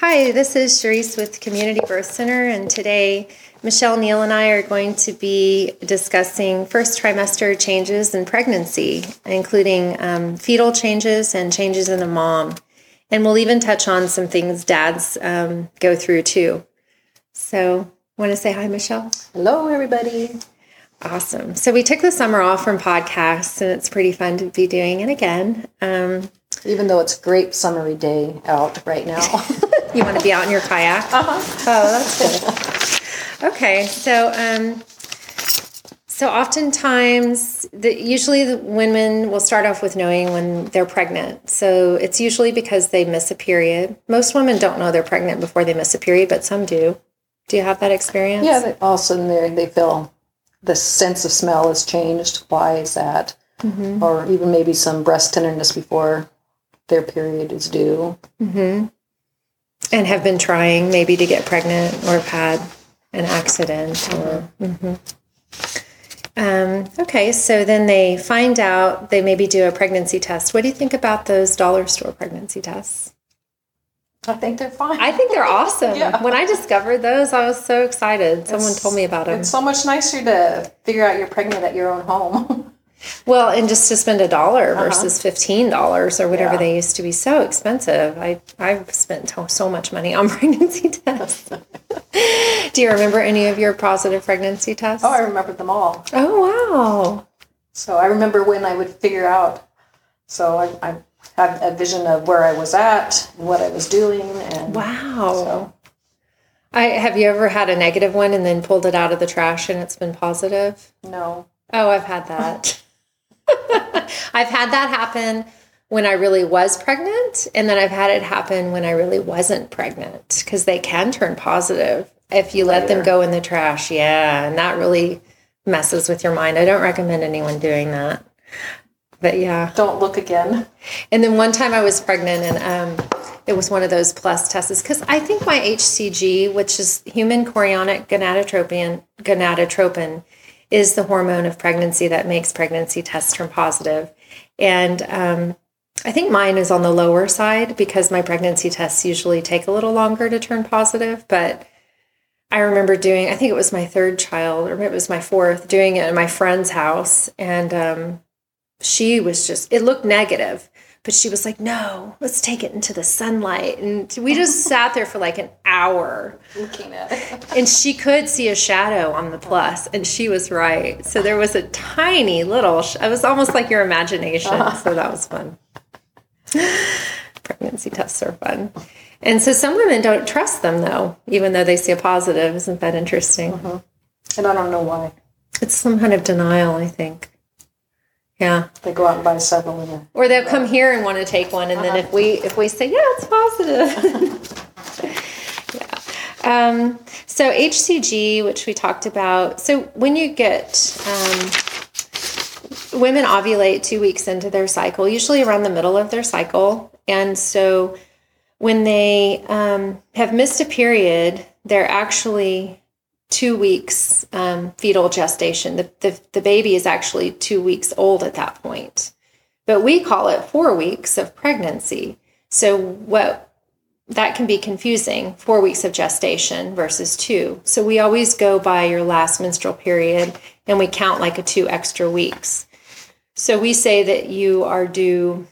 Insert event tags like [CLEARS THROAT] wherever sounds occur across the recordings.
Hi, this is Cherise with Community Birth Center, and today Michelle Neal and I are going to be discussing first trimester changes in pregnancy, including um, fetal changes and changes in the mom. And we'll even touch on some things dads um, go through too. So, want to say hi, Michelle? Hello, everybody. Awesome. So, we took the summer off from podcasts, and it's pretty fun to be doing it again. Um, Even though it's a great summery day out right now. [LAUGHS] you want to be out in your kayak? uh-huh. Oh, that's good. Okay, so um, so oftentimes, the, usually the women will start off with knowing when they're pregnant. So it's usually because they miss a period. Most women don't know they're pregnant before they miss a period, but some do. Do you have that experience? Yeah, they, all of a sudden they they feel the sense of smell has changed. Why is that? Mm-hmm. Or even maybe some breast tenderness before their period is due. Mm-hmm. And have been trying maybe to get pregnant or have had an accident or. Mm-hmm. Um, okay, so then they find out they maybe do a pregnancy test. What do you think about those dollar store pregnancy tests? I think they're fine. I think they're awesome. [LAUGHS] Yeah. When I discovered those, I was so excited. Someone It's- told me about them. It's so much nicer to figure out you're pregnant at your own home. [LAUGHS] Well, and just to spend a dollar versus fifteen dollars or whatever Uh-huh. Yeah. they used to be so expensive. I I've spent so, so much money on [LAUGHS] pregnancy tests. do you remember any of your positive pregnancy tests? oh, I remember them all. Oh wow. So I remember when I would figure out. So I, I had a vision of where I was at and what I was doing, and Wow. So- I have you ever had a negative one and then pulled it out of the trash and it's been positive? no, Oh, I've had that. [LAUGHS] I've had that happen when I really was pregnant, and then I've had it happen when I really wasn't pregnant because they can turn positive if you let them go in the trash. Yeah, and that really messes with your mind. I don't recommend anyone doing that. But yeah. don't look again. And then one time I was pregnant and um, it was one of those plus tests because I think my HCG, which is human chorionic gonadotropin, gonadotropin, is the hormone of pregnancy that makes pregnancy tests turn positive. And um, I think mine is on the lower side because my pregnancy tests usually take a little longer to turn positive. But I remember doing, I think it was my third child or it was my fourth, doing it at my friend's house. And um, she was just, it looked negative, but she was like, no, let's take it into the sunlight. And [LAUGHS] we just sat there for like an hour Looking at it. [LAUGHS] and she could see a shadow on the plus, and she was right. So there was a tiny little, sh- it was almost like your imagination. [LAUGHS] So that was fun. Pregnancy tests are fun. And so some women don't trust them though, even though they see a positive. Isn't that interesting? Mm-hmm. and I don't know why It's some kind of denial, I think. Yeah. they go out and buy several in a Or they'll come here and want to take one, and then if we if we say yeah, it's positive. [LAUGHS] yeah. Um, so HCG, which we talked about. So when you get um, women ovulate two weeks into their cycle, usually around the middle of their cycle, and so when they um, have missed a period, they're actually two weeks um, fetal gestation. The, the the baby is actually two weeks old at that point but we call it four weeks of pregnancy. So what that can be confusing, four weeks of gestation versus two. So we always go by your last menstrual period and we count like a two extra weeks. So we say that you are due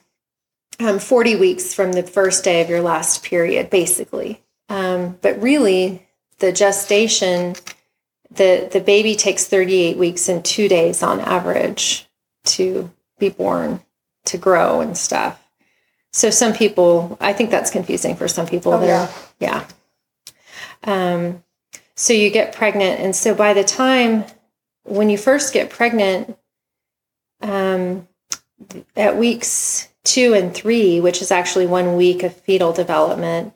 um, 40 weeks from the first day of your last period, basically. Um, but really, the gestation, the, the baby takes 38 weeks and two days on average to be born to grow and stuff. So some people, I think that's confusing for some people. Oh, that are, yeah. Um, so you get pregnant, and so by the time when you first get pregnant, um, at weeks two and three, which is actually one week of fetal development,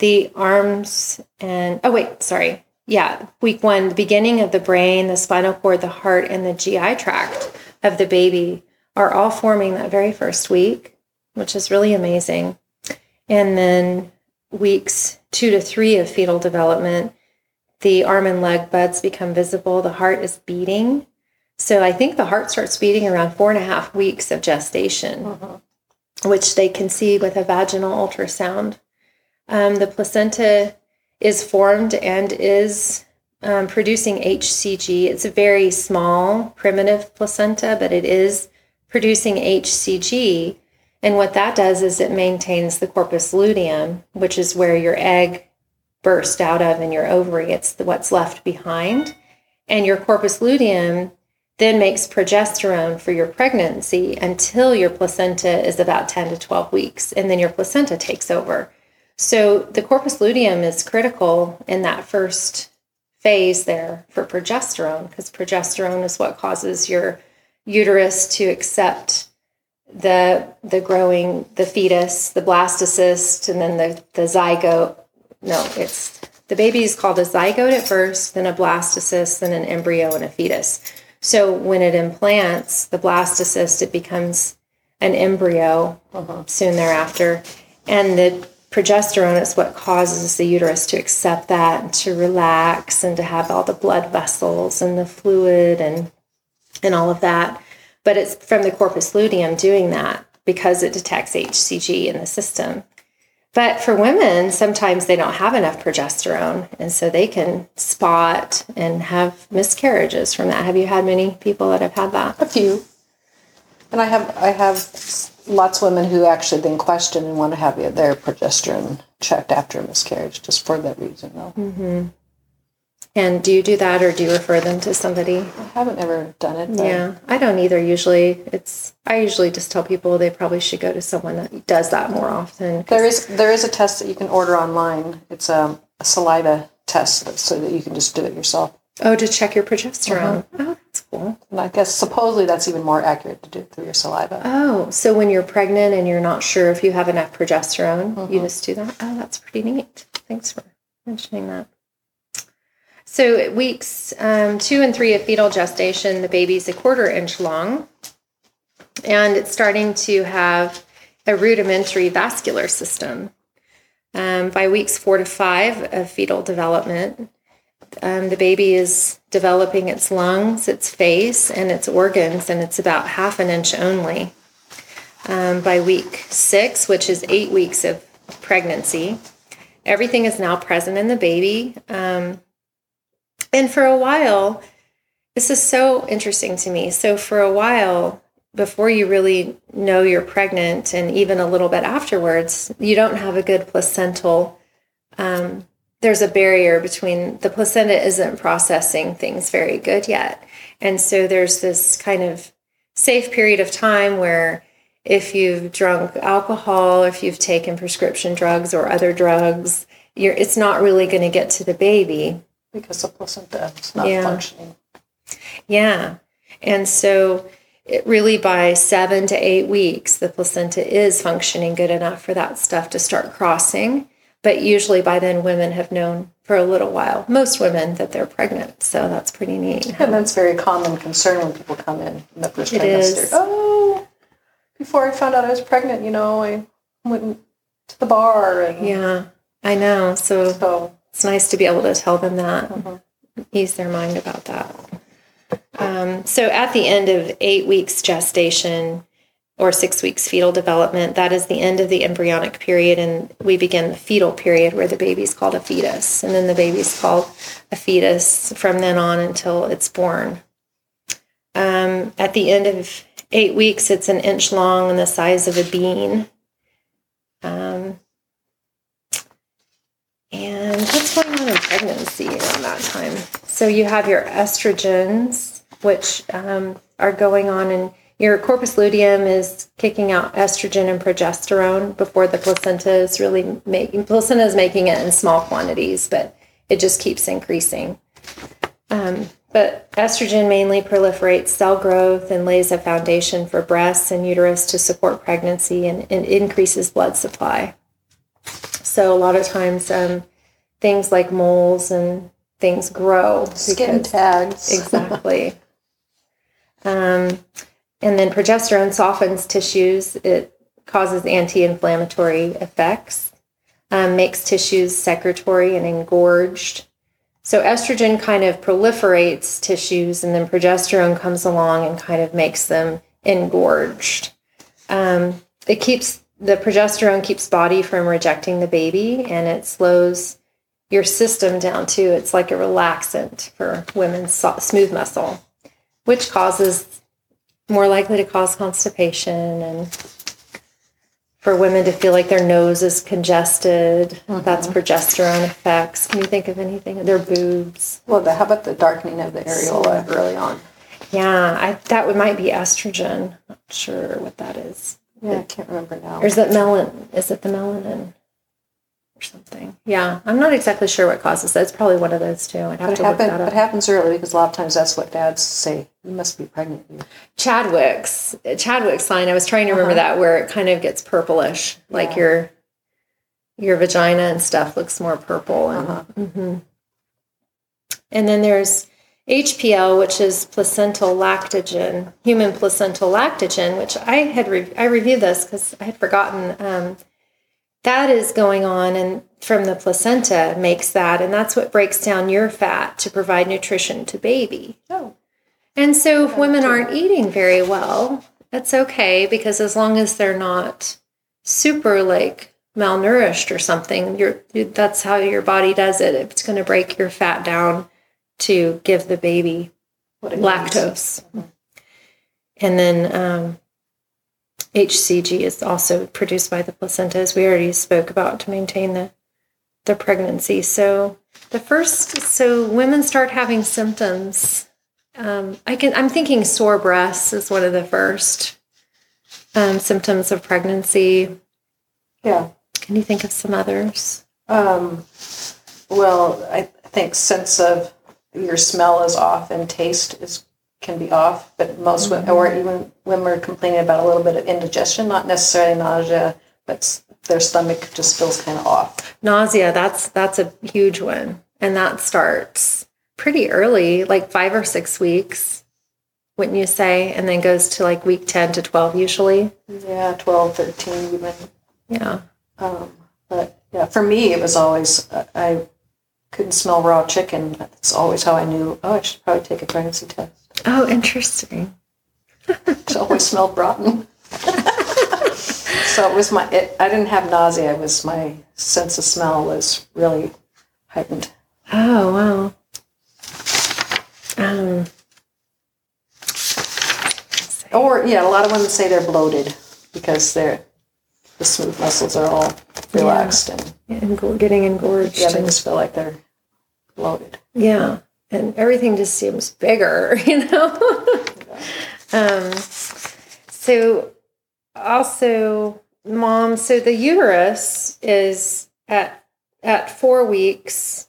the arms and oh wait, sorry, yeah, week one, the beginning of the brain, the spinal cord, the heart, and the GI tract of the baby are all forming that very first week, which is really amazing. And then weeks two to three of fetal development, the arm and leg buds become visible, the heart is beating. So I think the heart starts beating around four and a half weeks of gestation, mm-hmm. which they can see with a vaginal ultrasound. Um, the placenta is formed and is um, producing HCG. It's a very small, primitive placenta, but it is producing HCG. And what that does is it maintains the corpus luteum, which is where your egg burst out of in your ovary. It's the, what's left behind. And your corpus luteum then makes progesterone for your pregnancy until your placenta is about 10 to 12 weeks. And then your placenta takes over. So the corpus luteum is critical in that first phase there for progesterone because progesterone is what causes your uterus to accept the the growing the fetus the blastocyst and then the the zygote no it's the baby is called a zygote at first then a blastocyst then an embryo and a fetus so when it implants the blastocyst it becomes an embryo uh-huh. soon thereafter and the progesterone is what causes the uterus to accept that and to relax and to have all the blood vessels and the fluid and and all of that. But it's from the corpus luteum doing that because it detects HCG in the system. But for women, sometimes they don't have enough progesterone, and so they can spot and have miscarriages from that. Have you had many people that have had that? A few. And I have I have lots of women who actually then question and want to have their progesterone checked after a miscarriage, just for that reason, though. Mm-hmm. And do you do that, or do you refer them to somebody? I haven't ever done it. Yeah, I don't either. Usually, it's I usually just tell people they probably should go to someone that does that more often. There is there is a test that you can order online. It's a, a saliva test, so that you can just do it yourself. Oh, to check your progesterone. Uh-huh. Oh, And I guess supposedly that's even more accurate to do through your saliva. Oh, so when you're pregnant and you're not sure if you have enough progesterone, mm-hmm. you just do that. Oh, that's pretty neat. Thanks for mentioning that. So at weeks um, two and three of fetal gestation, the baby's a quarter inch long, and it's starting to have a rudimentary vascular system. Um, by weeks four to five of fetal development, um, the baby is developing its lungs, its face, and its organs, and it's about half an inch only. Um, by week six, which is eight weeks of pregnancy, everything is now present in the baby. Um, and for a while, this is so interesting to me. So, for a while, before you really know you're pregnant, and even a little bit afterwards, you don't have a good placental um, there's a barrier between the placenta isn't processing things very good yet. And so there's this kind of safe period of time where if you've drunk alcohol, if you've taken prescription drugs or other drugs, you're, it's not really going to get to the baby because the placenta is not yeah. functioning. Yeah. And so it really by seven to eight weeks, the placenta is functioning good enough for that stuff to start crossing. But usually by then, women have known for a little while, most women, that they're pregnant. So that's pretty neat. And that's very common concern when people come in in the first it trimester. Is. Oh, before I found out I was pregnant, you know, I went to the bar. and Yeah, I know. So, so it's nice to be able to tell them that, mm-hmm. ease their mind about that. Um, so at the end of eight weeks gestation, or six weeks fetal development. That is the end of the embryonic period, and we begin the fetal period where the baby's called a fetus, and then the baby's called a fetus from then on until it's born. Um, at the end of eight weeks, it's an inch long and the size of a bean. Um, and what's going on in pregnancy around that time? So you have your estrogens, which um, are going on in your corpus luteum is kicking out estrogen and progesterone before the placenta is really making placenta is making it in small quantities, but it just keeps increasing. Um, but estrogen mainly proliferates cell growth and lays a foundation for breasts and uterus to support pregnancy and, and increases blood supply. So a lot of times, um, things like moles and things grow. Skin tags. [LAUGHS] Exactly. um, and then progesterone softens tissues. It causes anti inflammatory effects, um, makes tissues secretory and engorged. So estrogen kind of proliferates tissues, and then progesterone comes along and kind of makes them engorged. Um, it keeps the progesterone keeps body from rejecting the baby and it slows your system down too. It's like a relaxant for women's smooth muscle, which causes more likely to cause constipation and for women to feel like their nose is congested. That's mm-hmm. progesterone effects. Can you think of anything? Their boobs. Well, the, how about the darkening of the areola early on? Yeah, I, that would might be estrogen. Not sure what that is. Yeah, I can't remember now. Or is it melanin? Is it the melanin or something? Yeah, I'm not exactly sure what causes that. It's probably one of those too. I'd have But it, to look happen, that it happens early because a lot of times that's what dads say. You must be pregnant. You- Chadwick's Chadwick's line. I was trying to remember that where it kind of gets purplish, like your your vagina and stuff looks more purple. And, Uh-huh. Mhm. and then there's HPL, which is placental lactogen, human placental lactogen, which I had re- I reviewed this because I had forgotten. Um, that is going on, and from the placenta makes that, and that's what breaks down your fat to provide nutrition to baby. Oh, And so if women aren't eating very well, that's okay because as long as they're not super like malnourished or something, you're that's how your body does it. It's going to break your fat down to give the baby what it means. lactose. And then um, HCG is also produced by the placenta, as we already spoke about, to maintain the the pregnancy. So the first, so women start having symptoms. Um, I can. I'm thinking sore breasts is one of the first um, symptoms of pregnancy. Yeah. Can you think of some others? Um, well, I think sense of your smell is off and taste is can be off, but most women, or even when we're complaining about a little bit of indigestion, not necessarily nausea, but their stomach just feels kind of off. nausea that's that's a huge one and that starts pretty early like five or six weeks wouldn't you say and then goes to like week 10 to 12 usually Yeah, 12, 13 even. yeah Um, but yeah, for me, it was always, uh, I couldn't smell raw chicken. That's always how I knew, oh, I should probably take a pregnancy test. Oh interesting It always smelled rotten. so it was my, it, I didn't have nausea. It was my sense of smell was really heightened. oh wow um Or, yeah, a lot of women say they're bloated because they're, the smooth muscles are all relaxed and engor- getting engorged yeah, they and- just feel like they're bloated. Yeah, and everything just seems bigger, [LAUGHS] you know. um, so also, mom. So the uterus is at at four weeks.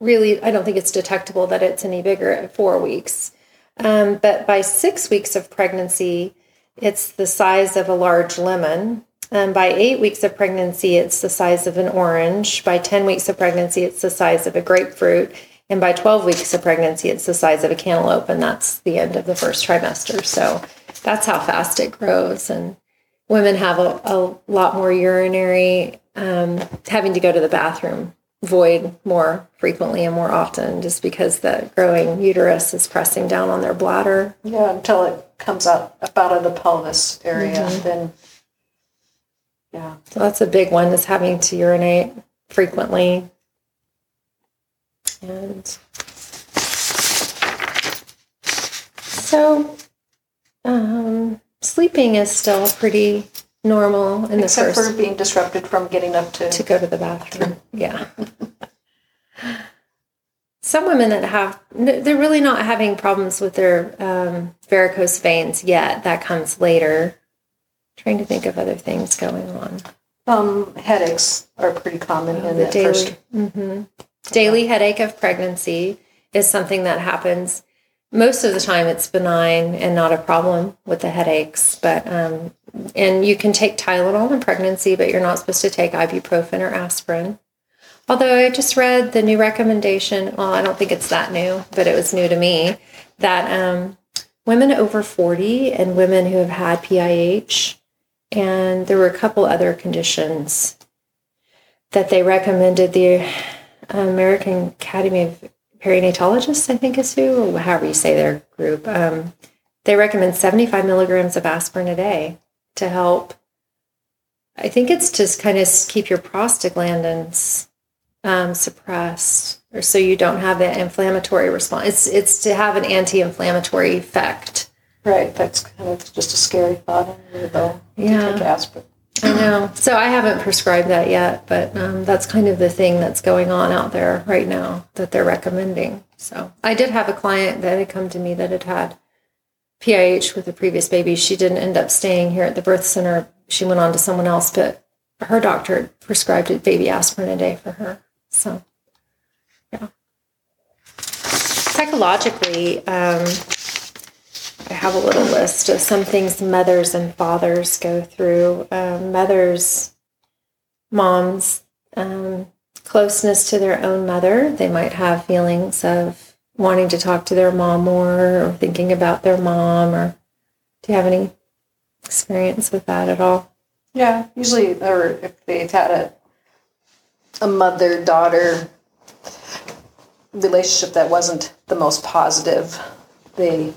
Really, I don't think it's detectable that it's any bigger at four weeks. Um, but by six weeks of pregnancy, it's the size of a large lemon. Um, by eight weeks of pregnancy, it's the size of an orange. By 10 weeks of pregnancy, it's the size of a grapefruit. And by 12 weeks of pregnancy, it's the size of a cantaloupe. And that's the end of the first trimester. So that's how fast it grows. And women have a, a lot more urinary, um, having to go to the bathroom void more frequently and more often just because the growing uterus is pressing down on their bladder. Yeah, until it comes out up out of the pelvis area, then yeah. So that's a big one is having to urinate frequently. And so um, sleeping is still pretty normal in the Except first for being disrupted from getting up to, to go to the bathroom. Yeah. Some women that have, they're really not having problems with their um, varicose veins yet. That comes later. Trying to think of other things going on. um, headaches are pretty common in Oh, the that daily, first. hmm daily headache of pregnancy is something that happens. Most of the time, it's benign and not a problem with the headaches. But um, and you can take Tylenol in pregnancy, but you're not supposed to take ibuprofen or aspirin. Although I just read the new recommendation. Well, I don't think it's that new, but it was new to me that um, women over 40 and women who have had PIH, and there were a couple other conditions that they recommended the American Academy of Perinatologists, I think is who, or however you say their group. Um, they recommend 75 milligrams of aspirin a day to help I think it's just kind of keep your prostaglandins um, suppressed, or so you don't have that inflammatory response. It's it's to have an anti-inflammatory effect. Right. That's kind of just a scary thought. Though. Yeah. Take aspirin. I know. So I haven't prescribed that yet, but um, that's kind of the thing that's going on out there right now that they're recommending. So I did have a client that had come to me that had had PIH with a previous baby. She didn't end up staying here at the birth center. She went on to someone else, but her doctor prescribed a baby aspirin a day for her. So, yeah. Psychologically, um, I have a little list of some things mothers and fathers go through. Um, mothers, moms, um, closeness to their own mother. They might have feelings of wanting to talk to their mom more or thinking about their mom. Or do you have any experience with that at all? Yeah, usually, or if they've had a a mother daughter relationship that wasn't the most positive, they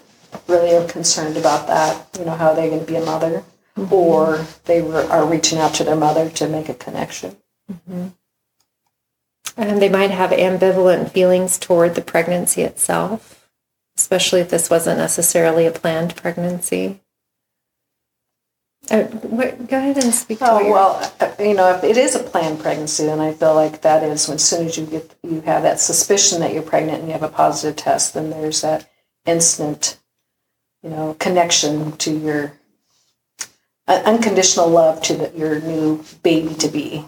really are concerned about that. You know, how they're going to be a mother, mm-hmm. or they were, are reaching out to their mother to make a connection. Mm-hmm. And they might have ambivalent feelings toward the pregnancy itself, especially if this wasn't necessarily a planned pregnancy. Uh, what, go ahead and speak. oh well, uh, you know, if it is a planned pregnancy, then I feel like that is when as soon as you get you have that suspicion that you're pregnant and you have a positive test, then there's that instant, you know, connection to your uh, unconditional love to the, your new baby to be.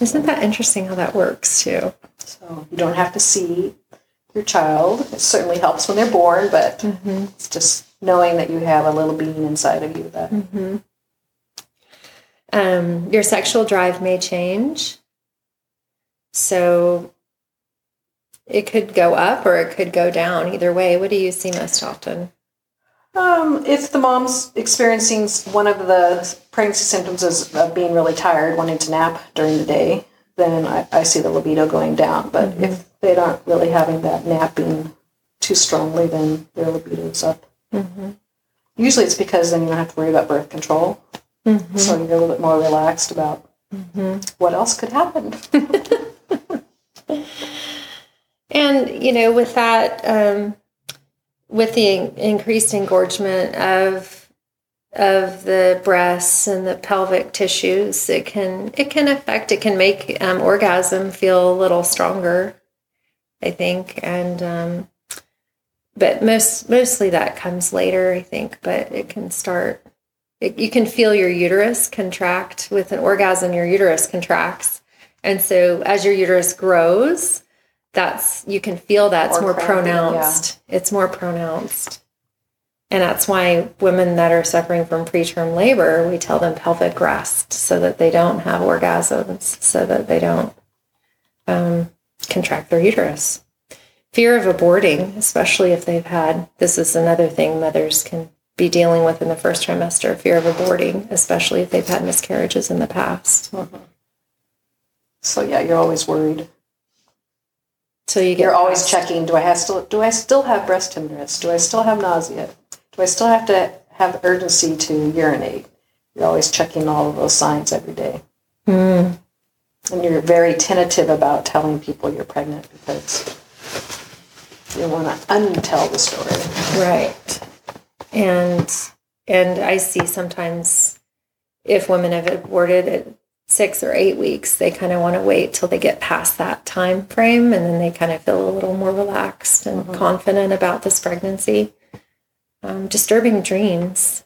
Isn't that interesting how that works too? So you don't have to see your child. It certainly helps when they're born, but mm-hmm. it's just knowing that you have a little being inside of you that. Mm-hmm. Um, your sexual drive may change. So it could go up or it could go down. Either way, what do you see most often? Um, if the mom's experiencing one of the pregnancy symptoms is of being really tired, wanting to nap during the day, then I, I see the libido going down. But mm-hmm. if they aren't really having that napping too strongly, then their libido's up. Mm-hmm. Usually it's because then you don't have to worry about birth control. Mm-hmm. So you're a little bit more relaxed about mm-hmm. what else could happen. [LAUGHS] and, you know, with that, um, with the increased engorgement of of the breasts and the pelvic tissues, it can it can affect it can make um, orgasm feel a little stronger, I think, and um, but most mostly that comes later, I think. But it can start. It, you can feel your uterus contract with an orgasm. Your uterus contracts, and so as your uterus grows, that's you can feel that's more, more pronounced. Yeah. It's more pronounced. And that's why women that are suffering from preterm labor, we tell them pelvic rest so that they don't have orgasms, so that they don't um, contract their uterus. Fear of aborting, especially if they've had, this is another thing mothers can be dealing with in the first trimester fear of aborting, especially if they've had miscarriages in the past. Mm-hmm. So, yeah, you're always worried. So you get You're always checking. Do I have still? Do I still have breast tenderness? Do I still have nausea? Do I still have to have urgency to urinate? You're always checking all of those signs every day. Mm. And you're very tentative about telling people you're pregnant because you want to untell the story. Right. And and I see sometimes if women have aborted it six or eight weeks, they kind of want to wait till they get past that time frame and then they kind of feel a little more relaxed and mm-hmm. confident about this pregnancy. Um, disturbing dreams.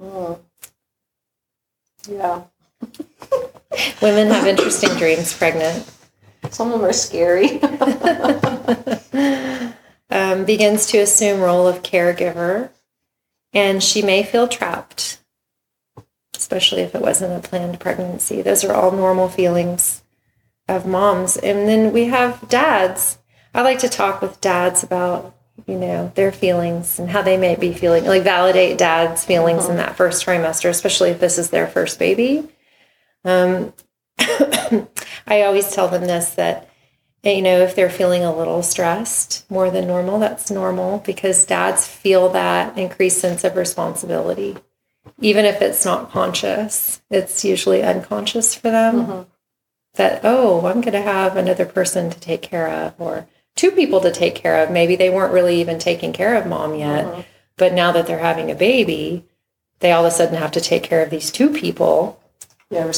Mm. Yeah. [LAUGHS] Women have interesting dreams pregnant. Some of them are scary. [LAUGHS] um, begins to assume role of caregiver, and she may feel trapped especially if it wasn't a planned pregnancy. Those are all normal feelings of moms. And then we have dads. I like to talk with dads about, you know, their feelings and how they may be feeling, like validate dad's feelings in uh-huh. that first trimester, especially if this is their first baby. Um, [COUGHS] I always tell them this that, you know, if they're feeling a little stressed more than normal, that's normal because dads feel that increased sense of responsibility even if it's not conscious, it's usually unconscious for them. Mm-hmm. That, oh, I'm going to have another person to take care of, or two people to take care of. Maybe they weren't really even taking care of mom yet, mm-hmm. but now that they're having a baby, they all of a sudden have to take care of these two people. Yeah,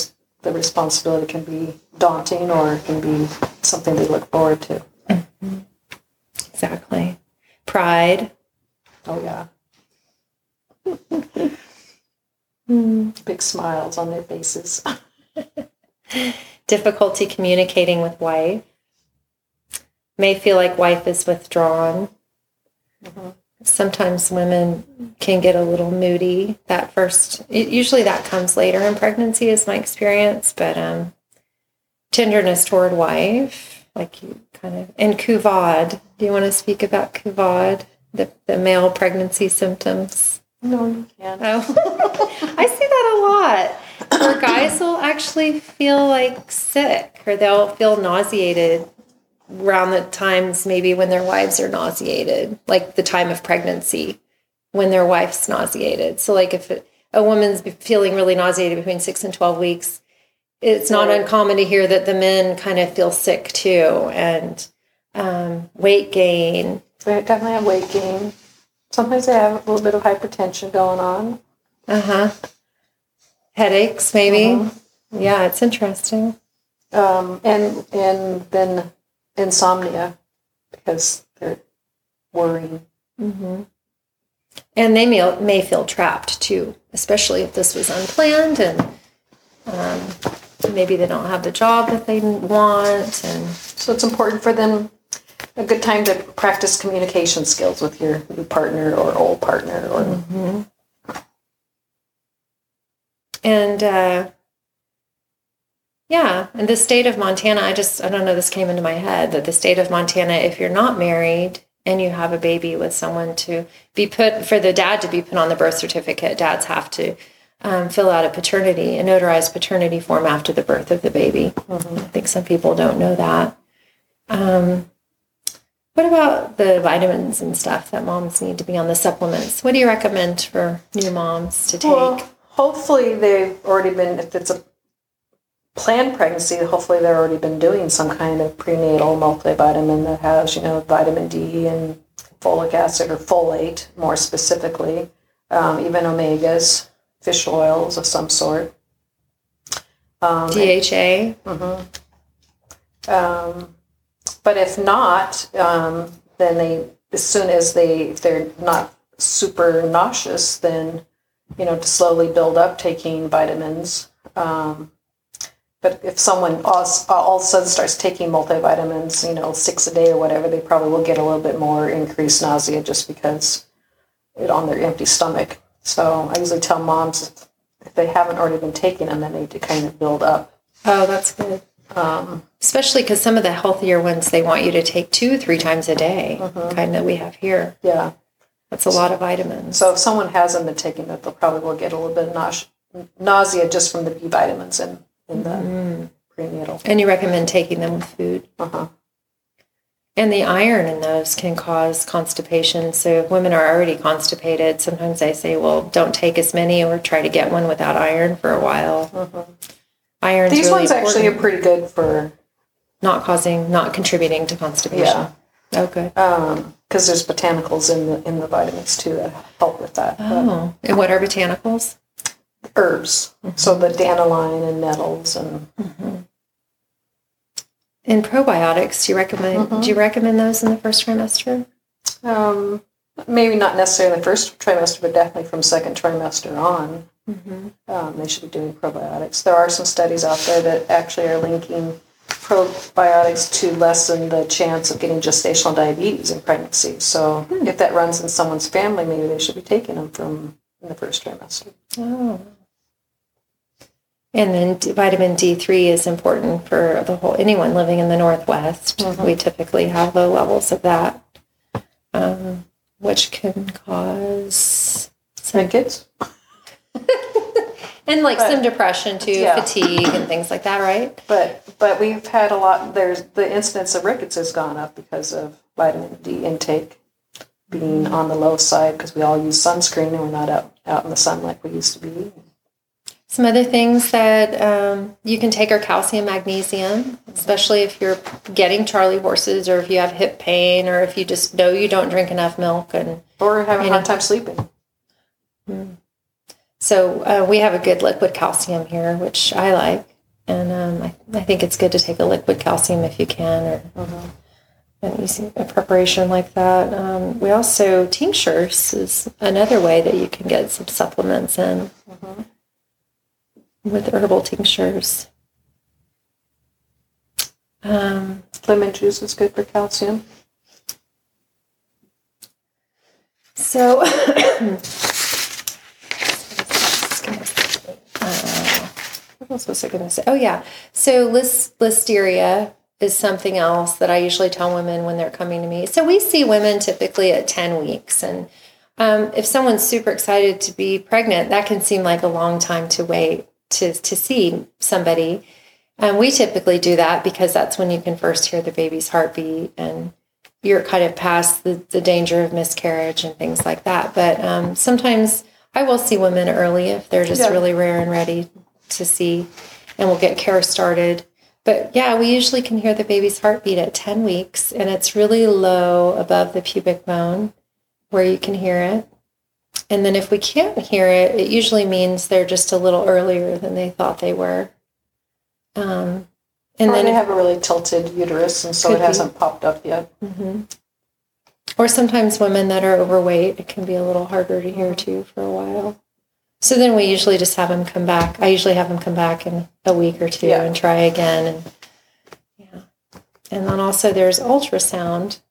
the responsibility can be daunting or it can be something they look forward to. Mm-hmm. Exactly. Pride. Oh, yeah. [LAUGHS] Big smiles on their faces. [LAUGHS] difficulty communicating with wife. May feel like wife is withdrawn. Sometimes women can get a little moody that first it, usually that comes later in pregnancy is my experience but um tenderness toward wife like you kind of and couvade do you want to speak about couvade the, the male pregnancy symptoms No, you can't. Oh, [LAUGHS] I see that a lot. Where guys will actually feel like sick or they'll feel nauseated around the times maybe when their wives are nauseated, like the time of pregnancy when their wife's nauseated. So, like if it, a woman's feeling really nauseated between six and 12 weeks, it's not uncommon to hear that the men kind of feel sick too and um, weight gain. They definitely have weight gain. Sometimes they have a little bit of hypertension going on. Uh huh. Headaches, maybe. Yeah, it's interesting. Um, and and then insomnia because they're worrying. Mm-hmm. And they may, may feel trapped too, especially if this was unplanned and um, maybe they don't have the job that they want. And So it's important for them a good time to practice communication skills with your new partner or old partner or and uh, yeah, and the state of Montana, I just, I don't know, this came into my head that the state of Montana, if you're not married and you have a baby with someone to be put, for the dad to be put on the birth certificate, dads have to um, fill out a paternity, a notarized paternity form after the birth of the baby. I think some people don't know that. Um, what about the vitamins and stuff that moms need to be on the supplements? What do you recommend for new moms to take? Well, hopefully they've already been, if it's a planned pregnancy, hopefully they've already been doing some kind of prenatal multivitamin that has, you know, vitamin D and folic acid or folate more specifically, um, even omegas, fish oils of some sort. Um, DHA. um, but if not, um, then they, as soon as they, if they're not super nauseous, then, you know, to slowly build up taking vitamins. Um, but if someone all, all of a sudden starts taking multivitamins, you know, six a day or whatever, they probably will get a little bit more increased nausea just because it on their empty stomach. So I usually tell moms if, if they haven't already been taking them, they need to kind of build up. Oh, that's good. Um, Especially because some of the healthier ones they want you to take two, three times a day, mm-hmm. kind that we have here. yeah. That's a lot of vitamins. So if someone hasn't been taking it, they'll probably will get a little bit of nausea, nausea just from the B vitamins in, in the mm-hmm. prenatal. and you recommend taking them with food. Uh-huh. And the iron in those can cause constipation. So if women are already constipated, sometimes I say, well, don't take as many or try to get one without iron for a while. Mm-hmm. Iron's These really ones actually are pretty good for, not causing, not contributing to constipation. Yeah. Oh, good. because there's botanicals in the, in the vitamins too that help with that. But Oh, and what are botanicals? herbs, so the dandelion and nettles and Mm-hmm. And probiotics, do you recommend? Do you recommend those in the first trimester? um, maybe not necessarily the first trimester, but definitely from second trimester on. Um, they should be doing probiotics. There are some studies out there that actually are linking probiotics to lessen the chance of getting gestational diabetes in pregnancy. So if that runs in someone's family, maybe they should be taking them from in the first trimester. Oh. And then D- vitamin D3 is important for the whole anyone living in the Northwest. We typically have low levels of that, um, which can cause Rickets? [LAUGHS] [LAUGHS] and like some depression too, Yeah. fatigue and things like that, right? But but we've had a lot. There's the incidence of rickets has gone up because of vitamin D intake. being on the low side because we all use sunscreen and we're not out, out in the sun like we used to be. Some other things that um, you can take are calcium, magnesium, especially if you're getting Charlie horses or if you have hip pain or if you just know you don't drink enough milk. And Or having a hard time sleeping. So uh, we have a good liquid calcium here, which I like. And um, I, I think it's good to take a liquid calcium if you can or an easy a preparation like that. Um, we also, tinctures is another way that you can get some supplements in with herbal tinctures. Um, Lemon juice is good for calcium. So, [COUGHS] what was I going to say? Oh, yeah. So, lis- listeria is something else that I usually tell women when they're coming to me. So, we see women typically at 10 weeks. And um, if someone's super excited to be pregnant, that can seem like a long time to wait to, to see somebody. And we typically do that because that's when you can first hear the baby's heartbeat and you're kind of past the, the danger of miscarriage and things like that. But um, sometimes I will see women early if they're just Yeah. really rare and ready to see, and we'll get care started. But yeah, we usually can hear the baby's heartbeat at 10 weeks, and it's really low above the pubic bone where you can hear it. And then if we can't hear it, it usually means they're just a little earlier than they thought they were. Um, and or then they have a really tilted uterus and so it hasn't popped up yet. Or sometimes women that are overweight, it can be a little harder to hear too for a while. So then we usually just have them come back. I usually have them come back in a week or two Yeah. and try again. And yeah, and then also there's ultrasound,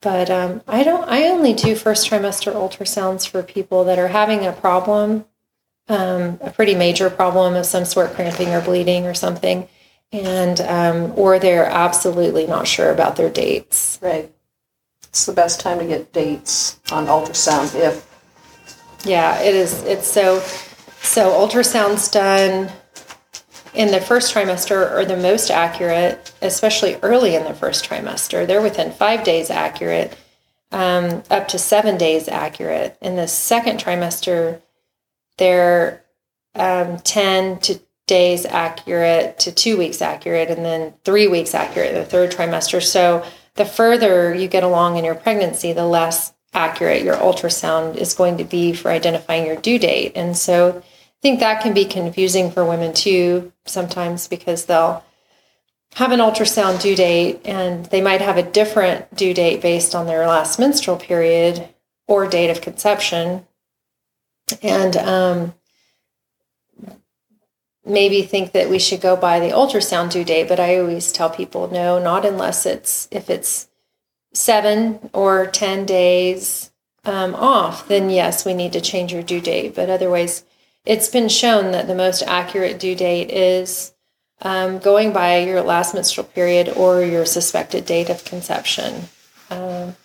but um, I don't. I only do first trimester ultrasounds for people that are having a problem, um, a pretty major problem of some sort, cramping or bleeding or something, and um, or they're absolutely not sure about their dates. Right. It's the best time to get dates on ultrasound if Yeah, it is. It's so so ultrasound's done in the first trimester are the most accurate, especially early in the first trimester. They're within five days accurate, um, up to seven days accurate. In the second trimester, they're um, ten to days accurate to two weeks accurate, and then three weeks accurate in the third trimester. So the further you get along in your pregnancy, the less accurate your ultrasound is going to be for identifying your due date. And so I think that can be confusing for women too sometimes because they'll have an ultrasound due date and they might have a different due date based on their last menstrual period or date of conception. And um, maybe think that we should go by the ultrasound due date, but I always tell people no, not unless it's if it's seven or 10 days um, off, then yes, we need to change your due date. But otherwise, it's been shown that the most accurate due date is um, going by your last menstrual period or your suspected date of conception. Um,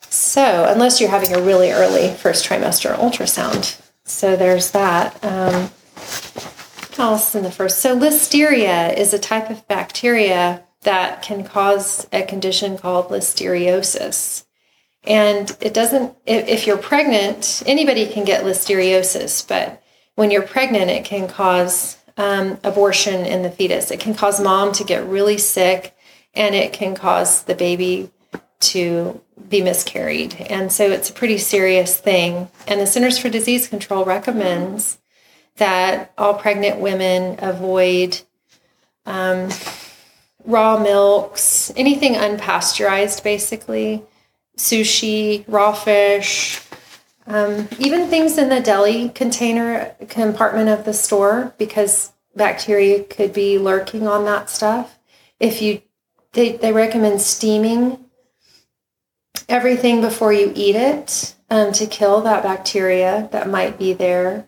so, unless you're having a really early first trimester ultrasound. So, there's that. Um, else in the first? So, listeria is a type of bacteria that can cause a condition called listeriosis. And it doesn't, if, you're pregnant, anybody can get listeriosis, but when you're pregnant, it can cause um, abortion in the fetus. It can cause mom to get really sick and it can cause the baby to be miscarried. And so it's a pretty serious thing. And the Centers for Disease Control recommends that all pregnant women avoid um, raw milks, anything unpasteurized, basically, sushi, raw fish, um, even things in the deli container compartment of the store, because bacteria could be lurking on that stuff. If you, they, they recommend steaming everything before you eat it um, to kill that bacteria that might be there.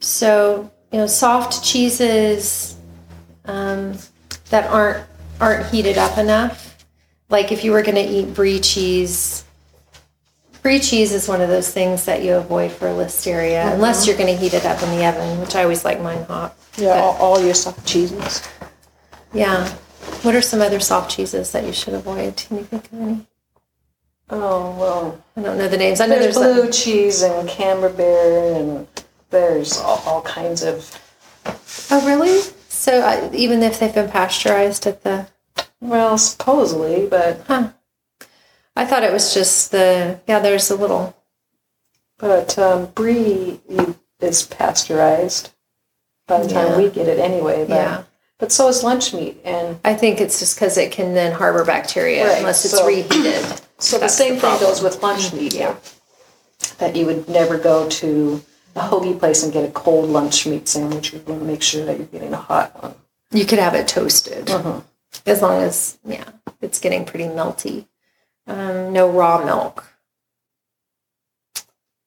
So, you know, soft cheeses um, that aren't aren't heated up enough. Like if you were going to eat brie cheese, brie cheese is one of those things that you avoid for listeria, mm-hmm. unless you're going to heat it up in the oven, which I always like mine hot. yeah, all, all your soft cheeses. Yeah. What are some other soft cheeses that you should avoid? Can you think of any? Oh well, I don't know the names. I know there's, there's, blue cheese and camembert, and there's all, all kinds of. oh really? So I, even if they've been pasteurized at the, Well, supposedly, but huh? I thought it was just the yeah. There's a little but um, brie is pasteurized by the time Yeah. we get it anyway. But yeah. but so is lunch meat, and I think it's just because it can then harbor bacteria Right, unless it's so- reheated. so the same the thing goes with lunch meat. Yeah. that you would never go to a hoagie place and get a cold lunch meat sandwich. You want to make sure that you're getting a hot one. You could have it toasted Uh-huh. as long as yeah, it's getting pretty melty. Um, no raw milk.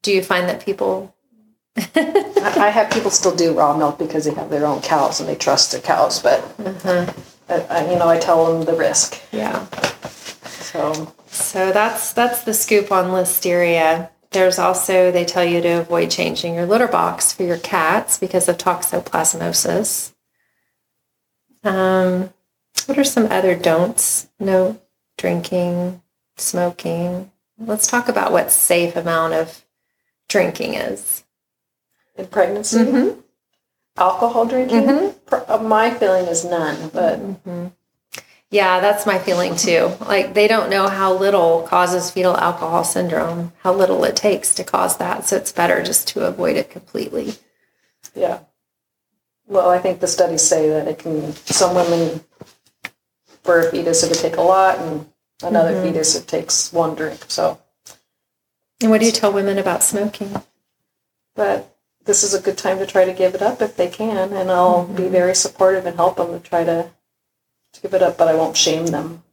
Do you find that people? [LAUGHS] I, I have people still do raw milk because they have their own cows and they trust their cows, but uh, I, you know I tell them the risk. Yeah. So So that's that's the scoop on listeria. There's also they tell you to avoid changing your litter box for your cats because of toxoplasmosis. Um, what are some other don'ts? No drinking, smoking. Let's talk about what safe amount of drinking is. in pregnancy, Mm-hmm. alcohol drinking, Mhm. uh, my feeling is none. But Mm-hmm. Yeah, that's my feeling too. Like they don't know how little causes fetal alcohol syndrome, how little it takes to cause that. So it's better just to avoid it completely. yeah, well, I think the studies say that it can. Some women, for a fetus, it would take a lot, and another Mm-hmm. fetus, it takes one drink. So, And what do you tell women about smoking? but this is a good time to try to give it up if they can, and I'll be very supportive and help them to try to, to give it up. But I won't shame them.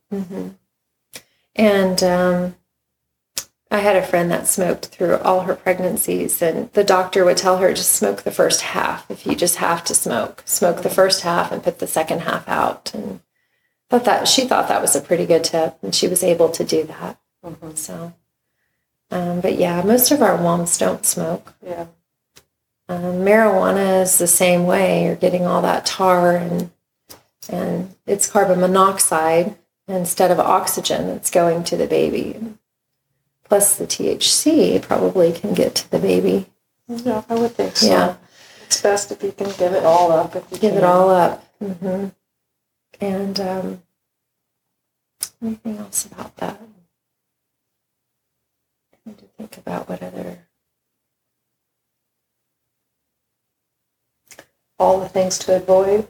And um, I had a friend that smoked through all her pregnancies, and the doctor would tell her just smoke the first half. If you just have to smoke, smoke the first half and put the second half out. And thought that she thought that was a pretty good tip, and she was able to do that. So, um, but yeah, most of our moms don't smoke. Yeah. Um, marijuana is the same way. You're getting all that tar and and it's carbon monoxide instead of oxygen that's going to the baby. Plus the THC probably can get to the baby. Yeah, I would think so. Yeah. It's best if you can give it all up. If you Give can. it all up. Mm-hmm. And um, anything else about that? I need to think about what other. all the things to avoid.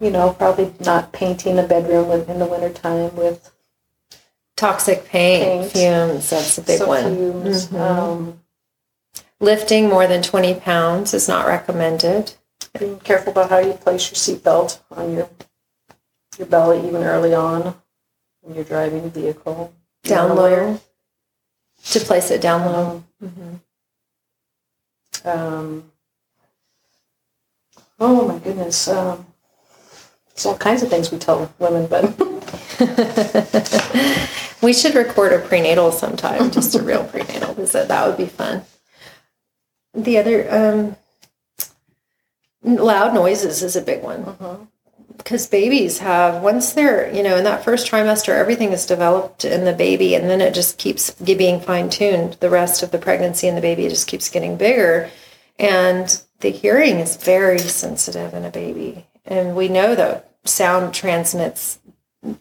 You know, probably not painting a bedroom in in the wintertime with Toxic paint, Paint. fumes, that's a big some one. fumes. Mhm. Um, Lifting more than 20 pounds is not recommended. being careful about how you place your seatbelt on your your belly even early on when you're driving a vehicle. Down low. To place it down low. Um, oh my goodness. Um, there's all kinds of things we tell women, but [LAUGHS] We should record a prenatal sometime, just a real prenatal visit. That would be fun. The other, um, loud noises is a big one. Because babies have, once they're, you know, in that first trimester, everything is developed in the baby, and then it just keeps being fine tuned the rest of the pregnancy, and the baby just keeps getting bigger. And the hearing is very sensitive in a baby. And we know that sound transmits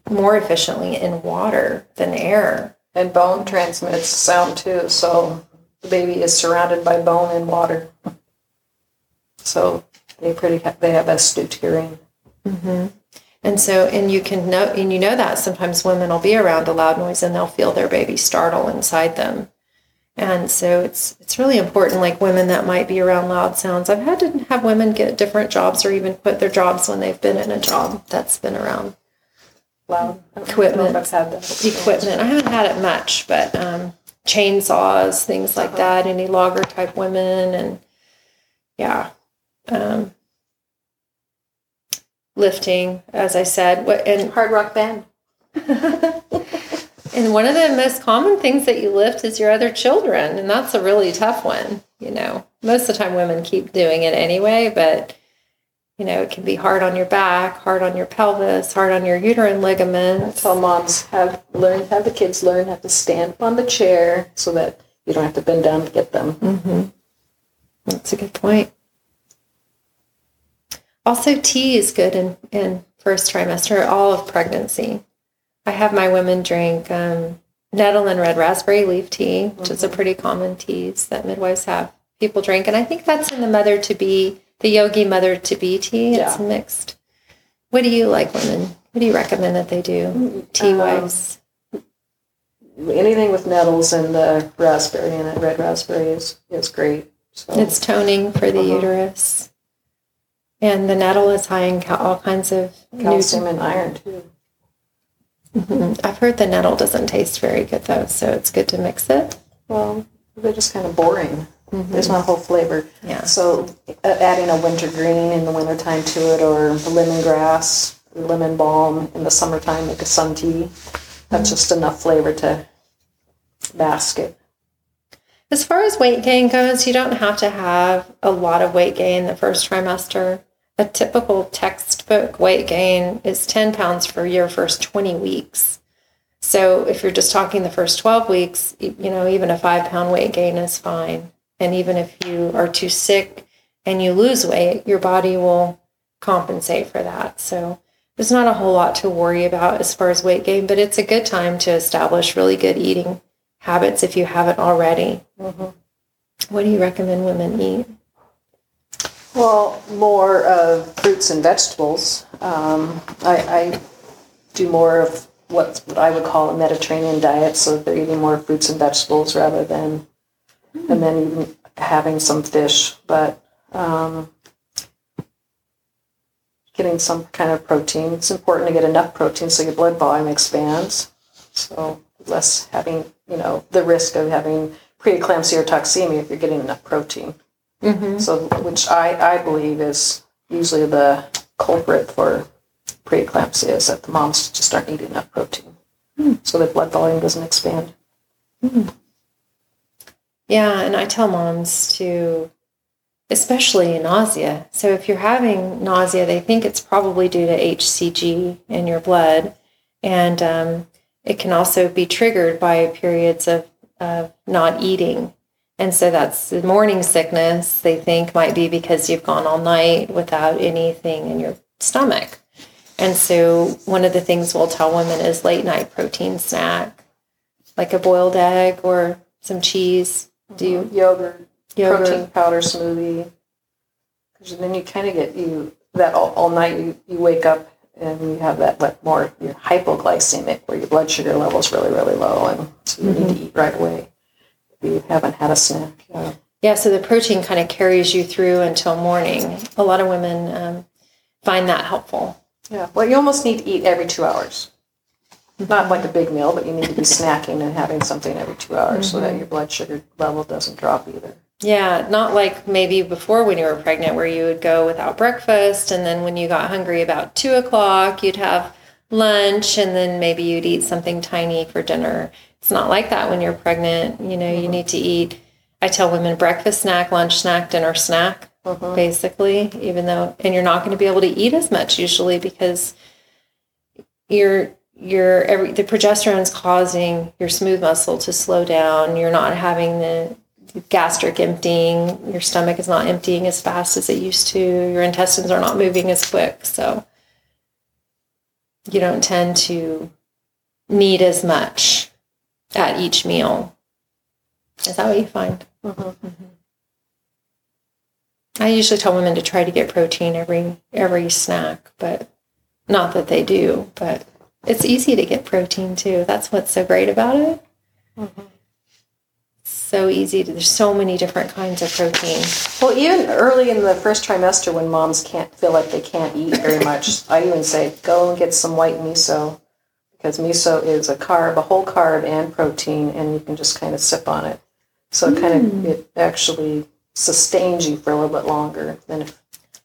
more efficiently in water than air. and bone transmits sound too. So the baby is surrounded by bone and water. So they pretty they have astute hearing. Mm-hmm. And so, and you can know, and you know that sometimes women will be around a loud noise and they'll feel their baby startle inside them. And so it's it's really important, like women that might be around loud sounds. I've had to have women get different jobs or even quit their jobs when they've been in a job that's been around Loud I don't know Equipment. I've had equipment. I haven't had it much, but um, chainsaws, things like that, any logger type women, and yeah, um, lifting, as I said. What and Hard rock band. [LAUGHS] and one of the most common things that you lift is your other children, and that's a really tough one. You know, most of the time women keep doing it anyway, but You know, it can be hard on your back, hard on your pelvis, hard on your uterine ligaments. Tell moms have learn have the kids learn how to stand up on the chair so that you don't have to bend down to get them. Mm-hmm. That's a good point. Also, tea is good in, in first trimester, all of pregnancy. I have my women drink um, nettle and red raspberry leaf tea, which is a pretty common teas that midwives have people drink. And I think that's in the mother to be, the yogi mother to be tea. It's mixed. What do you like, women? What do you recommend that they do tea wise? Anything with nettles and the raspberry in it, red raspberry is is great. So It's toning for the Uh-huh. uterus. And the nettle is high in all kinds of calcium and iron too. Mhm. I've heard the nettle doesn't taste very good though, so it's good to mix it. Well, they're just kind of boring. There's not a whole flavor. Yeah. So uh, adding a winter green in the wintertime to it or lemongrass, lemon balm in the summertime, make a sun tea. That's just enough flavor to mask it. As far as weight gain goes, you don't have to have a lot of weight gain the first trimester. A typical textbook weight gain is 10 pounds for your first 20 weeks. So if you're just talking the first 12 weeks, you know, even a five pound weight gain is fine. And even if you are too sick and you lose weight, your body will compensate for that. So there's not a whole lot to worry about as far as weight gain, but it's a good time to establish really good eating habits if you haven't already. Mm-hmm. What do you recommend women eat? Well, more of fruits and vegetables. Um, I, I do more of what, what I would call a Mediterranean diet, so they're eating more fruits and vegetables rather than, and then even having some fish. But um, getting some kind of protein. It's important to get enough protein so your blood volume expands. So less having, you know, the risk of having preeclampsia or toxemia if you're getting enough protein. Mm-hmm. So, which I, I believe is usually the culprit for preeclampsia is that the moms just aren't eating enough protein. So the blood volume doesn't expand. Yeah, and I tell moms to, especially nausea. So if you're having nausea, they think it's probably due to HCG in your blood. And um, it can also be triggered by periods of, of not eating. And so that's the morning sickness, they think might be because you've gone all night without anything in your stomach. And so one of the things we'll tell women is late night protein snack, like a boiled egg or some cheese. Mm-hmm. Do you Yogurt, yogurt? protein powder smoothie. Because then you kind of get you that all, all night. You, you wake up and you have that like more you're hypoglycemic where your blood sugar level is really really low, and so you need to mm-hmm. eat right away. You haven't had a snack, yeah. Yeah, so the protein kind of carries you through until morning. A lot of women um, find that helpful. Yeah, well, you almost need to eat every two hours. Not like a big meal, but you need to be [LAUGHS] snacking and having something every two hours so that your blood sugar level doesn't drop either. Yeah, not like maybe before when you were pregnant where you would go without breakfast and then when you got hungry about two o'clock, you'd have lunch and then maybe you'd eat something tiny for dinner. It's not like that when you're pregnant. You know, you mm-hmm. need to eat. I tell women breakfast snack, lunch snack, dinner snack, mm-hmm. basically, even though, and you're not going to be able to eat as much usually because your your every the progesterone's causing your smooth muscle to slow down. You're not having the gastric emptying. Your stomach is not emptying as fast as it used to. Your intestines are not moving as quick, so you don't tend to need as much at each meal. Is that what you find? Mm-hmm. I usually tell women to try to get protein every every snack, but not that they do, but it's easy to get protein too. That's what's so great about it. Mm-hmm. So easy to, there's so many different kinds of protein. Well, even early in the first trimester, when moms can't feel like they can't eat very much, I even say go and get some white miso because miso is a carb, a whole carb and protein, and you can just kind of sip on it. So it kind of it actually sustains you for a little bit longer than if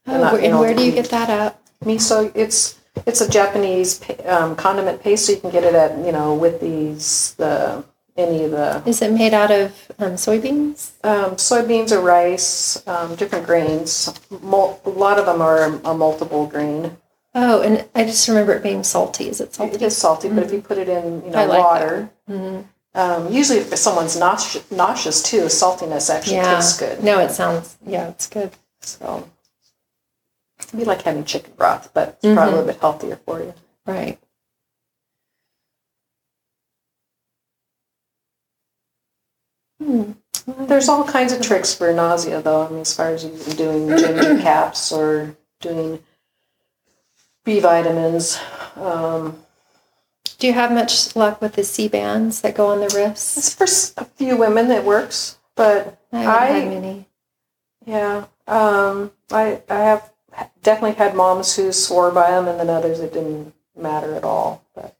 Oh, not where- and where do you get that at? miso. It's it's a Japanese um, condiment paste, so you can get it at you know with these the any of the Is it made out of um, soybeans? um, soybeans or rice, um, different grains. Mul- a lot of them are a multiple grain. Oh, and I just remember it being salty. Is it salty? It is salty, but if you put it in, you know, like water, Mhm. um, usually if someone's nauseous, nauseous too, saltiness actually Yeah. tastes good. No, it sounds. Yeah, it's good. So it'd be like having chicken broth, but it's Mm-hmm. probably a little bit healthier for you. Right. Hmm. There's all kinds of tricks for nausea, though. I mean, as far as doing ginger [COUGHS] caps or doing B vitamins. Um, Do you have much luck with the Sea-Bands that go on the it's wrists? for a few women that works, but I haven't I- had many. yeah, um, I I have definitely had moms who swore by them, and then others it didn't matter at all. But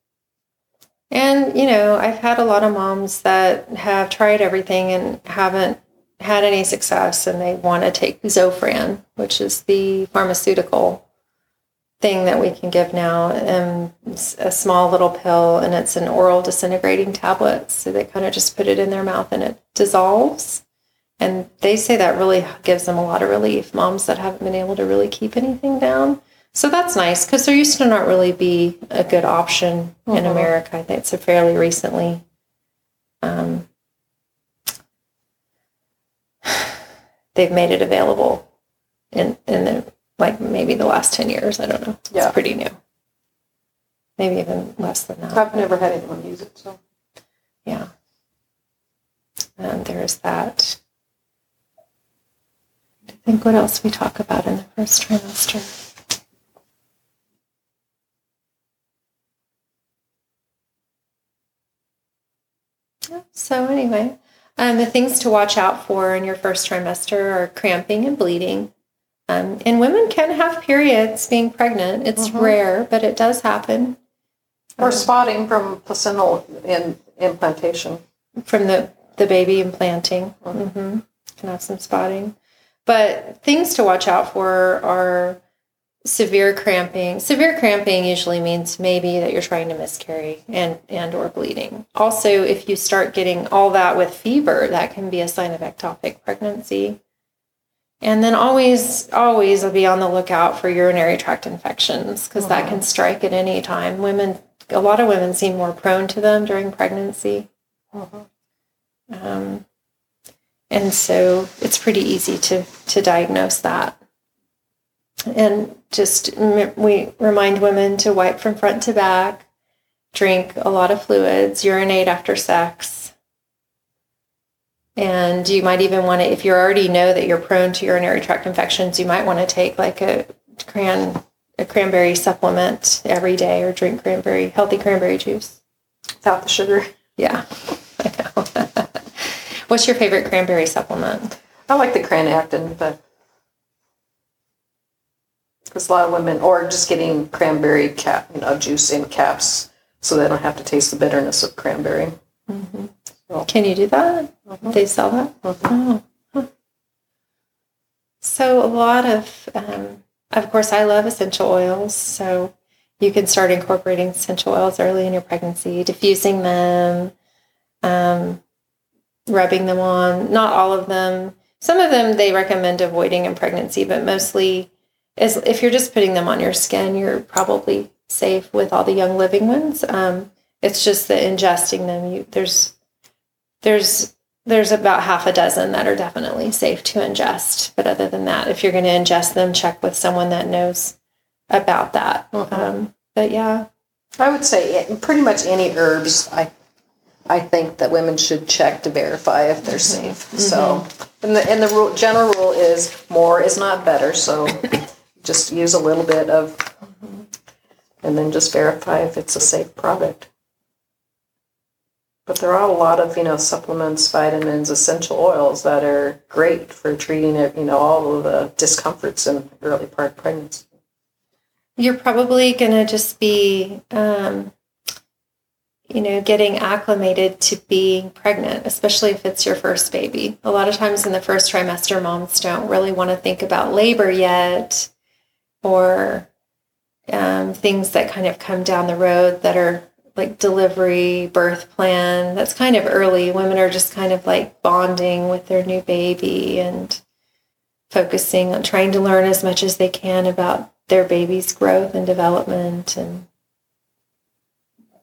And, you know, I've had a lot of moms that have tried everything and haven't had any success, and they want to take Zofran, which is the pharmaceutical thing that we can give now. Um, a small little pill, and it's an oral disintegrating tablet. So they kind of just put it in their mouth and it dissolves. And they say that really gives them a lot of relief, moms that haven't been able to really keep anything down. So that's nice because there used to not really be a good option in Mhm. America. I think it's a fairly recently. Um, [SIGHS] they've made it available in in the like maybe the last ten years. I don't know. Yeah. It's pretty new. Maybe even less than that. I've never had anyone use it. So Yeah. And there's that. I think what else we talk about in the first trimester. So anyway, um, the things to watch out for in your first trimester are cramping and bleeding. Um, and women can have periods being pregnant. It's Mhm. rare, but it does happen. or spotting from placental in, implantation. from the the baby implanting. Mm-hmm. Can have some spotting, but things to watch out for are severe cramping. Severe cramping usually means maybe that you're trying to miscarry and and or bleeding. Also, if you start getting all that with fever, that can be a sign of ectopic pregnancy. And then always, always be on the lookout for urinary tract infections because that can strike at any time. Women, a lot of women seem more prone to them during pregnancy. Um, and so it's pretty easy to, to diagnose that. And just m- we remind women to wipe from front to back, drink a lot of fluids, urinate after sex. And you might even want to, if you already know that you're prone to urinary tract infections, you might want to take like a cran, a cranberry supplement every day or drink cranberry, healthy cranberry juice. Without the sugar. Yeah, [LAUGHS] I know. [LAUGHS] What's your favorite cranberry supplement? I like the cranactin, but because a lot of women, or just getting cranberry cap, you know, juice in caps, so they don't have to taste the bitterness of cranberry. Mm-hmm. Can you do that? They sell that? Oh. huh. So a lot of, um, of course, I love essential oils. So you can start incorporating essential oils early in your pregnancy, diffusing them, um, rubbing them on. Not all of them. Some of them they recommend avoiding in pregnancy, but mostly, is if you're just putting them on your skin, you're probably safe with all the young living ones. Um, it's just that ingesting them, you there's there's there's about half a dozen that are definitely safe to ingest. But other than that, if you're going to ingest them, check with someone that knows about that. Um, but yeah, I would say pretty much any herbs. I I think that women should check to verify if they're mm-hmm. safe. Mm-hmm. So, and the and the rule, general rule is more is not better. So, [COUGHS] just use a little bit of, mm-hmm. and then just verify if it's a safe product. But there are a lot of you know supplements, vitamins, essential oils that are great for treating it. You know all of the discomforts in early part pregnancy. you're probably going to just be, um, you know, getting acclimated to being pregnant, especially if it's your first baby. A lot of times in the first trimester, moms don't really want to think about labor yet or um, things that kind of come down the road that are like delivery, birth plan. That's kind of early. Women are just kind of like bonding with their new baby and focusing on trying to learn as much as they can about their baby's growth and development and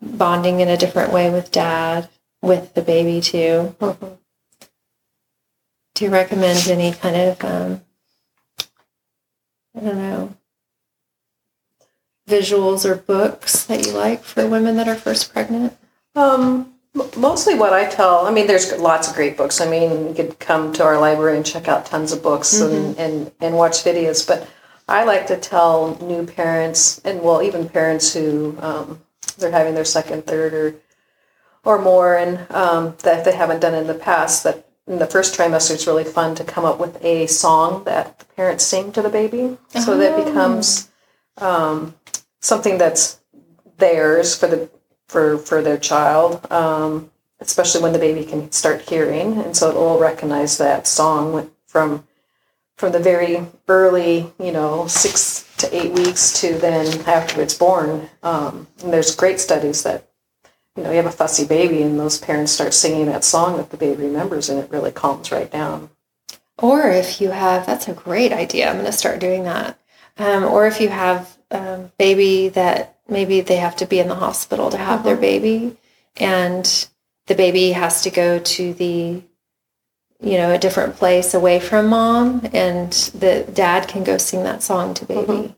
bonding in a different way with dad, with the baby too. Do you recommend any kind of, um, I don't know, visuals or books that you like for women that are first pregnant? Um, mostly what I tell, I mean, there's lots of great books. I mean, you could come to our library and check out tons of books and, and, and watch videos. But I like to tell new parents, and well, even parents who um, they're having their second, third, or or more, and um, that they haven't done in the past, that in the first trimester it's really fun to come up with a song that the parents sing to the baby, so that becomes um, something that's theirs for the for for their child, um, especially when the baby can start hearing, and so it will recognize that song from from the very early, you know, six to eight weeks to then after it's born. Um, and there's great studies that you know you have a fussy baby, and those parents start singing that song that the baby remembers, and it really calms right down. Or if you have, that's a great idea. I'm going to start doing that. Um, or if you have um, baby that maybe they have to be in the hospital to have their baby, and the baby has to go to the, you know, a different place away from mom, and the dad can go sing that song to baby.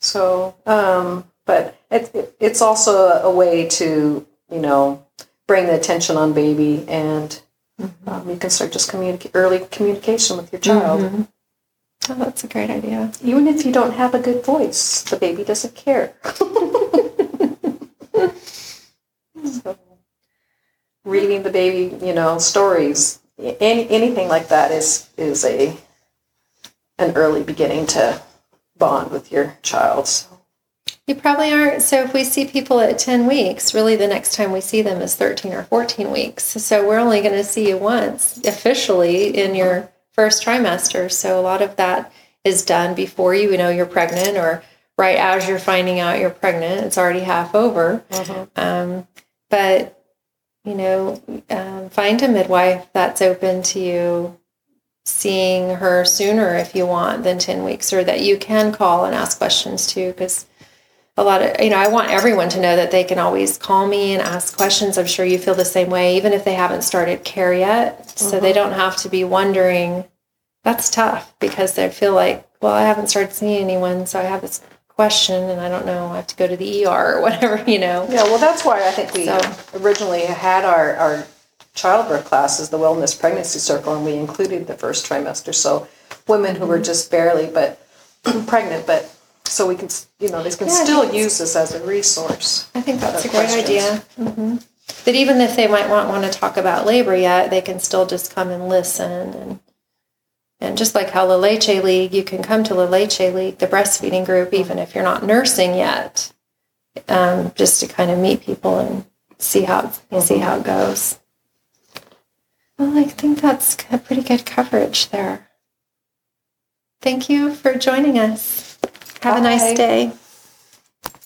So, um, but it, it, it's also a, a way to, you know, bring the attention on baby and um, you can start just communicate early communication with your child. Mhm. Oh, that's a great idea. Even if you don't have a good voice, the baby doesn't care. [LAUGHS] so, reading the baby, you know, stories, any, anything like that is is a an early beginning to bond with your child. So. You probably aren't. So if we see people at 10 weeks, really the next time we see them is 13 or 14 weeks. So we're only going to see you once officially in your first trimester. So a lot of that is done before you know you're pregnant or right as you're finding out you're pregnant. It's already half over. Um, but, you know, um, find a midwife that's open to you seeing her sooner if you want than 10 weeks or that you can call and ask questions too because a lot of you know i want everyone to know that they can always call me and ask questions. I'm sure you feel the same way even if they haven't started care yet. So they don't have to be wondering that's tough because they feel like well i haven't started seeing anyone so i have this question and i don't know i have to go to the er or [LAUGHS] whatever you know? Yeah, well, that's why I think we So- originally had our, our childbirth classes, the Wellness Pregnancy Circle, and we included the first trimester. So women who were just barely but [CLEARS THROAT] pregnant, but so we can, you know, they can Yeah, still use this as a resource. I think that's a great questions? idea. hmm That even if they might not want to talk about labor yet, they can still just come and listen. And and just like how La Leche League, you can come to La Leche League, the breastfeeding group, even if you're not nursing yet, um, just to kind of meet people and see how see how it goes. Well, I think that's a pretty good coverage there. Thank you for joining us. Have a nice day.